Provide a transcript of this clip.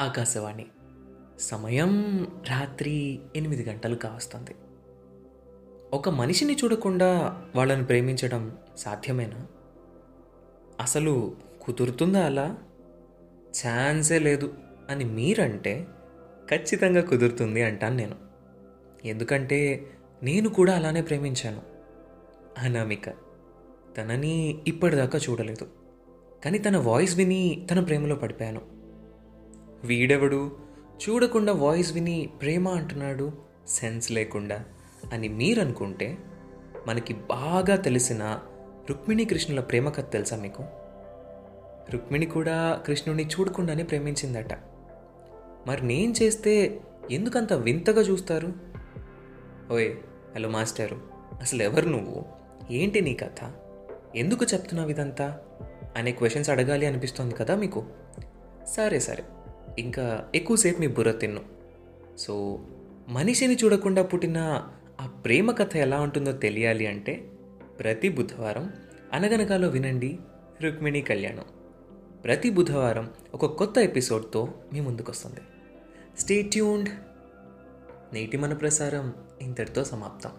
ఆకాశవాణి. సమయం రాత్రి ఎనిమిది గంటలు కావస్తుంది ఒక మనిషిని చూడకుండా వాళ్ళని ప్రేమించడం సాధ్యమేనా? అసలు కుదురుతుందా అలా? ఛాన్సే లేదు అని మీరంటే ఖచ్చితంగా కుదురుతుంది అంటాను నేను. ఎందుకంటే నేను కూడా అలానే ప్రేమించాను. అనామిక. తనని ఇప్పటిదాకా చూడలేదు. కానీ తన వాయిస్ విని తన ప్రేమలో పడిపోయాను. వీడెవడు? చూడకుండా వాయిస్ విని ప్రేమ అంటున్నాడు? సెన్స్ లేకుండా. అని మీరనుకుంటే మనకి బాగా తెలిసిన రుక్మిణి కృష్ణుల ప్రేమ కథ తెలుసా మీకు? రుక్మిణి కూడా కృష్ణుడిని చూడకుండానే ప్రేమించిందట. మరి నేను చేస్తే ఎందుకంత వింతగా చూస్తారు? ఓయ్ హలో మాస్టరు. అసలు ఎవరు నువ్వు? ఏంటి నీ కథ? ఎందుకు చెప్తున్నావు ఇదంతా? అనే క్వశ్చన్స్ అడగాలి అనిపిస్తుంది కదా మీకు? సరే సరే. ఇంకా ఎక్కువసేపు మీ బుర్ర తిన్ను. సో మనిషిని చూడకుండా పుట్టిన ఆ ప్రేమ కథ ఎలా ఉంటుందో తెలియాలి అంటే ప్రతి బుధవారం అనగనగాలో వినండి రుక్మిణి కళ్యాణం. ప్రతి బుధవారం ఒక కొత్త ఎపిసోడ్తో మీ ముందుకొస్తుంది. స్టే ట్యూన్డ్ నేటి మన ప్రసారం ఇంతటితో సమాప్తం.